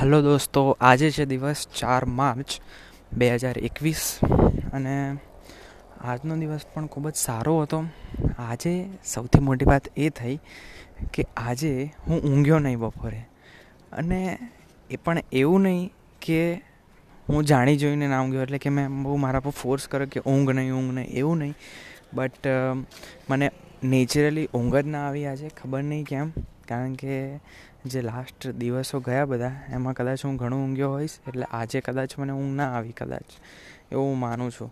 Hello દોસ્તો, આજે છે દિવસ ચાર માર્ચ બે હજાર એકવીસ અને આજનો દિવસ પણ ખૂબ જ સારો હતો. આજે સૌથી મોટી વાત એ થઈ કે આજે હું ઊંઘ્યો નહીં બપોરે. અને એ પણ એવું નહીં કે હું જાણી જોઈને ના ઊંઘ્યો, એટલે કે મેં બહુ મારા પર ફોર્સ કર્યો કે ઊંઘ નહીં ઊંઘ નહીં, એવું નહીં. બટ મને નેચરલી ઊંઘ જ ના આવી આજે, ખબર નહીં કેમ. કારણ કે જે લાસ્ટ દિવસો ગયા બધા, એમાં કદાચ હું ઘણું ઊંઘ્યો હોઈશ, એટલે આજે કદાચ મને ઊંઘ ના આવી કદાચ, એવું હું માનું છું.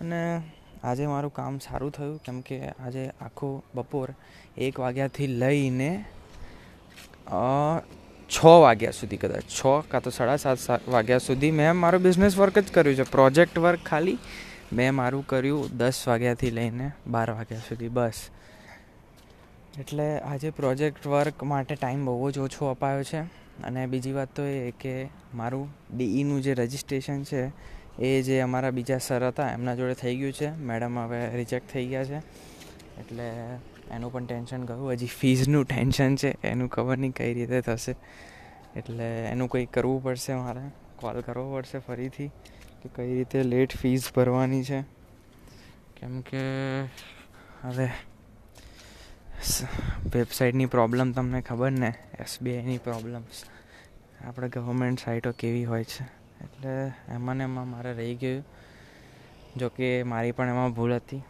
અને આજે મારું કામ સારું થયું, કેમ કે આજે આખો બપોર એક વાગ્યાથી લઈને છ વાગ્યા સુધી કદાચ, છ કાં તો સાડા સાત વાગ્યા સુધી મેં મારો બિઝનેસ વર્ક જ કર્યું છે પ્રોજેક્ટ વર્ક ખાલી, મેં મારું કર્યું દસ વાગ્યાથી લઈને બાર વાગ્યા સુધી, બસ. એટલે આજે પ્રોજેક્ટ વર્ક માટે ટાઈમ બહુ જ ઓછો અપાયો છે. અને બીજી વાત તો એ કે મારું ડીઈનું જે રજિસ્ટ્રેશન છે, એ જે અમારા બીજા સર હતા, એમના જોડે થઈ ગયું છે. મેડમ હવે રિજેક્ટ થઈ ગયા છે. એટલે એનું પણ ટેન્શન ગયું. હજી ફીઝનું ટેન્શન છે, એનું ખબર નહીં કઈ રીતે થશે. એટલે એનું કંઈ કરવું પડશે મારે. કોલ કરવો પડશે ફરીથી કે કઈ રીતે લેટ ફીઝ ભરવાની છે. કેમ કે હવે વેબસાઇટની પ્રોબ્લેમ તમને ખબર ને? એસબીઆઈની પ્રોબ્લેમ્સ આપણે ગવર્મેન્ટ સાઇટો કેવી હોય છે. એટલે એમાં ને એમાં મારે રહી ગયું. જો કે મારી પણ એમાં ભૂલ હતી.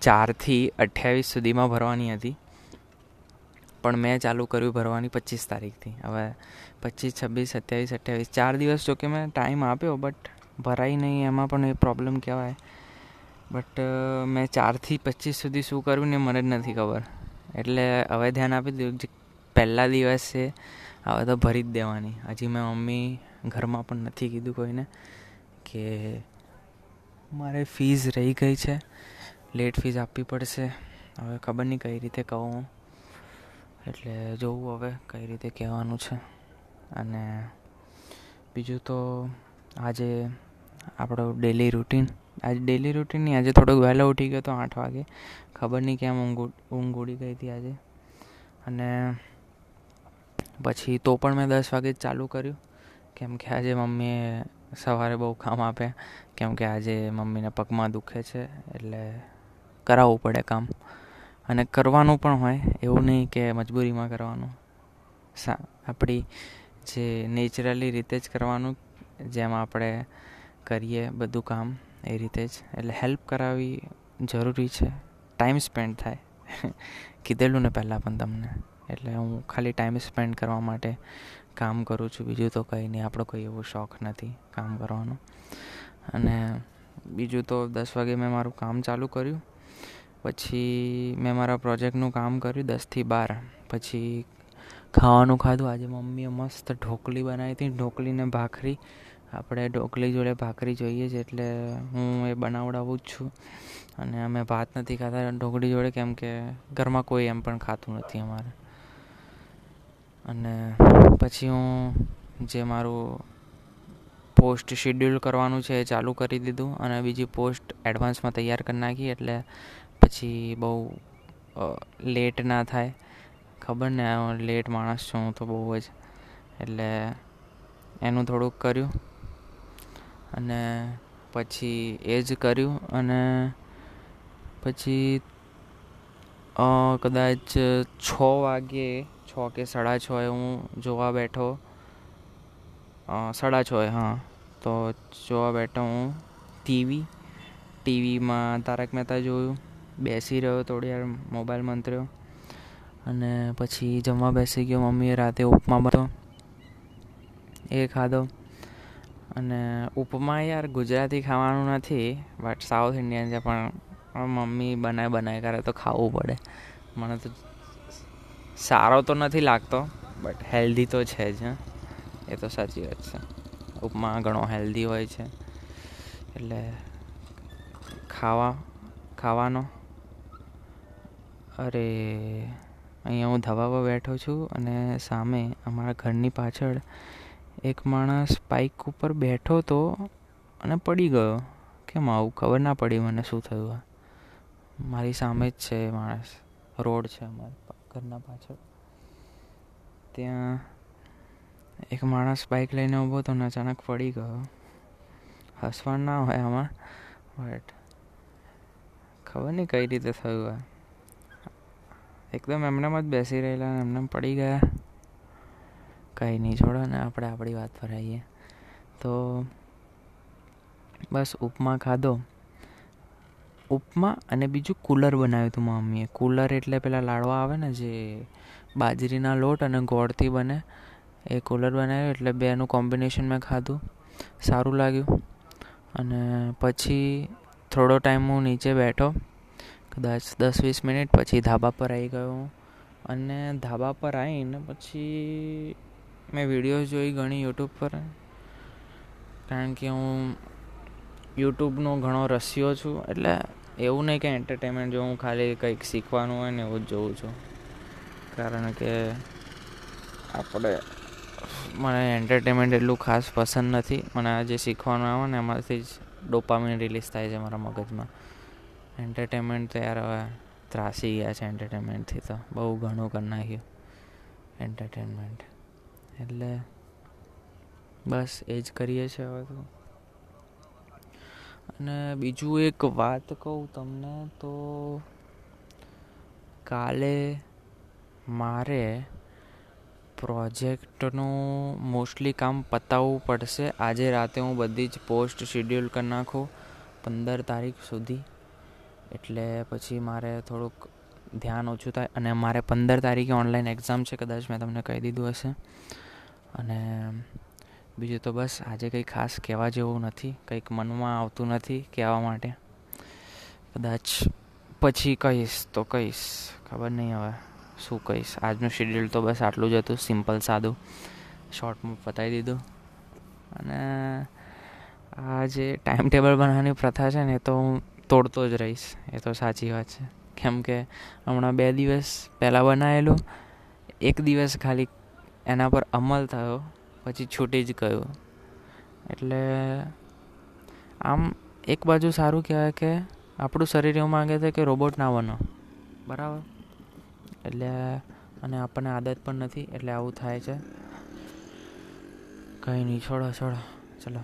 ચારથી અઠ્યાવીસ સુધીમાં ભરવાની હતી. પણ મેં ચાલુ કર્યું ભરવાની પચીસ તારીખથી. હવે પચીસ, છવ્વીસ, સત્યાવીસ, અઠ્યાવીસ, ચાર દિવસ જોકે મેં ટાઈમ આપ્યો બટ ભરાઈ નહીં, એમાં પણ એ પ્રોબ્લેમ કહેવાય. બટ મેં ચારથી પચીસ સુધી શું કર્યું ને મને જ નથી ખબર. એટલે હવે ધ્યાન આપી દીધું જે પહેલા દિવસે હવે તો ભરી જ દેવાની. હજી મેં મમ્મી ઘરમાં પણ નથી કીધું કોઈને કે મારે ફીઝ રહી ગઈ છે. લેટ ફીઝ આપવી પડશે. હવે ખબર નહીં કઈ રીતે કહું એટલે જોવું હવે કઈ રીતે કહેવાનું છે. અને બીજું તો આજે આપણો ડેલી રૂટીન આજે ડેલી રૂટીન આજે થોડોક વહેલો ઉઠી ગયો તો આઠ વાગે. ખબર નહીં કેમ ઊંઘ ઊંઘ ઉડી ગઈ હતી આજે. અને પછી તો પણ મેં દસ વાગે ચાલુ કર્યું. કેમ કે આજે મમ્મીએ સવારે બહુ કામ આપ્યા કેમ કે આજે મમ્મીને પગમાં દુખે છે, એટલે કરાવવું પડે કામ. અને કરવાનું પણ હોય, એવું નહીં કે મજબૂરીમાં કરવાનું. સા, આપણી જે નેચરલી રીતે જ કરવાનું, જેમ આપણે કરીએ બધું કામ. એ રીતે જ. એટલે હેલ્પ કરાવવી જરૂરી છે. ટાઈમ સ્પેન્ડ થાય. કીધેલું ને પહેલાં પણ તમને. એટલે હું ખાલી ટાઈમ સ્પેન્ડ કરવા માટે કામ કરું છું. બીજું તો કંઈ નહીં. આપણો કોઈ એવો શોખ નથી કામ કરવાનો. અને બીજું તો દસ વાગે મેં મારું કામ ચાલુ કર્યું. પછી મેં મારા પ્રોજેક્ટનું કામ કર્યું દસથી બાર. પછી ખાવાનું ખાધું. આજે મમ્મીએ મસ્ત ઢોકળી બનાવી હતી. ઢોકળીને ભાખરી આપણે ઢોકળી જોડે ભાખરી જોઈએ છે એટલે હું એ બનાવડાવું જ છું. અને અમે ભાત નથી ખાતા, ઢોકળી જોડે કેમ કે ઘરમાં કોઈ એમ પણ ખાતું નથી અમારે. અને પછી હું જે મારું પોસ્ટ શેડ્યુલ કરવાનું છે એ ચાલુ કરી દીધું અને બીજી પોસ્ટ એડવાન્સમાં તૈયાર કરી નાખી એટલે પછી બહુ લેટ ના થાય. ખબર ને લેટ માણસ છું, હું તો બહુ જ. એટલે એનું થોડુંક કર્યું. અને પછી એ જ કર્યું અને પછી કદાચ છ વાગ્યે છ કે સાડા છ એ હું જોવા બેઠો. સાડા છ હા. તો જોવા બેઠો હું ટીવી. ટીવીમાં તારક મહેતા જોયું. બેસી રહ્યો થોડી વાર, મોબાઈલ મંતર્યો. અને પછી જમવા બેસી ગયો. મમ્મીએ રાતે ઉપમા બનો એ ખાધો. અને ઉપમા યાર ગુજરાતી ખાવાનું નથી બટ સાઉથ ઇન્ડિયન છે, પણ મમ્મી બનાય બનાય કરે તો ખાવું પડે. મને તો સારો તો નથી લાગતો બટ હેલ્ધી તો છે જ એ તો સાચી વાત છે. ઉપમા ઘણો હેલ્ધી હોય છે. એટલે ખાવા, ખાવાનો. અરે, અહીંયા હું ધવા પર બેઠો છું અને સામે અમારા ઘરની પાછળ એક માણસ બાઇક ઉપર બેઠો તો અને પડી ગયો. કેમ આવું ખબર ના પડી મને શું થયું આ? મારી સામે જ છે માણસ. રોડ છે અમારા ઘરના પાછળ. ત્યાં એક માણસ બાઇક લઈને ઊભો હતો ને અચાનક પડી ગયો. હસવાનું ના હોય આમાં. બટ ખબર નહીં કઈ રીતે થયું આ. એકદમ એમનેમ જ બેસી રહેલા અને એમને પડી ગયા. કંઈ નહીં, છોડો ને આપણે આપણી વાત પર આવીએ. તો બસ ઉપમા ખાધો. ઉપમા અને બીજું કુલર બનાવ્યું હતું મમ્મીએ. કુલર એટલે પેલા લાડવા આવે ને જે બાજરીના લોટ અને ગોળથી બને, એ કુલર બનાવ્યું એટલે બેનું કોમ્બિનેશન મેં ખાધું. સારું લાગ્યું. અને પછી થોડો ટાઈમ હું નીચે બેઠો, કદાચ દસ વીસ મિનિટ, પછી ધાબા પર આવી ગયો અને ધાબા પર આવીને પછી મેં વિડીયોઝ જોઈ ઘણી યુટ્યુબ પર. કારણ કે હું યુટ્યુબનો ઘણો રસ્યો છું. એટલે એવું નહીં કે એન્ટરટેનમેન્ટ જો હું ખાલી કંઈક શીખવાનું હોય ને એવું જ જોઉં છું. કારણ કે આપણે મને એન્ટરટેનમેન્ટ એટલું ખાસ પસંદ નથી. મને આ જે શીખવાનું આવે ને એમાંથી જ ડોપામિન રિલીઝ થાય છે મારા મગજમાં. એન્ટરટેનમેન્ટ તો યાર હવે ત્રાસી ગયા છે એન્ટરટેનમેન્ટથી તો. બહુ ઘણું કરી નાખ્યું. એન્ટરટેનમેન્ટ એટલે બસ એ જ કરીએ છીએ હવે તો. અને બીજું એક વાત કહું તમને તો કાલે મારે પ્રોજેક્ટનું મોસ્ટલી કામ પતાવવું પડશે. આજે રાતે હું બધી જ પોસ્ટ શેડ્યુલ કરી નાખું પંદર તારીખ સુધી. એટલે પછી મારે થોડુંક ધ્યાન ઓછું થાય. અને મારે પંદર તારીખે ઓનલાઈન એક્ઝામ છે, કદાચ મેં તમને કહી દીધું હશે. અને બીજું તો બસ આજે કંઈ ખાસ કહેવા જેવું નથી, કંઈક મનમાં આવતું નથી કહેવા માટે. કદાચ પછી કહીશ તો કહીશ, ખબર નહીં હવે શું કહીશ. આજનું શેડ્યુલ તો બસ આટલું જ હતું સિમ્પલ સાદું. શોર્ટમાં પતાવી દીધું. અને આ જે ટાઈમ ટેબલ બનાવવાની પ્રથા છે ને, એ તો હું તોડતો જ રહીશ. એ તો સાચી વાત છે. કેમ કે હમણાં બે દિવસ પહેલાં બનાવેલું, એક દિવસ ખાલી એના પર અમલ થયો, પછી છૂટી જ ગયું. એટલે આમ એક બાજુ સારું કહેવાય કે આપણું શરીર એવું માગે છે કે રોબોટ ના બનો. બરાબર? એટલે અને આપણને આદત પણ નથી, એટલે આવું થાય છે. કંઈ નહીં, છોડો છોડો. ચલો,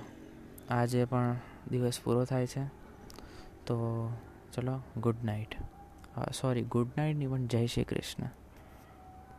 આજે પણ દિવસ પૂરો થાય છે. તો ચલો, good night. Sorry, good night નહીં, પણ જય શ્રી કૃષ્ણ.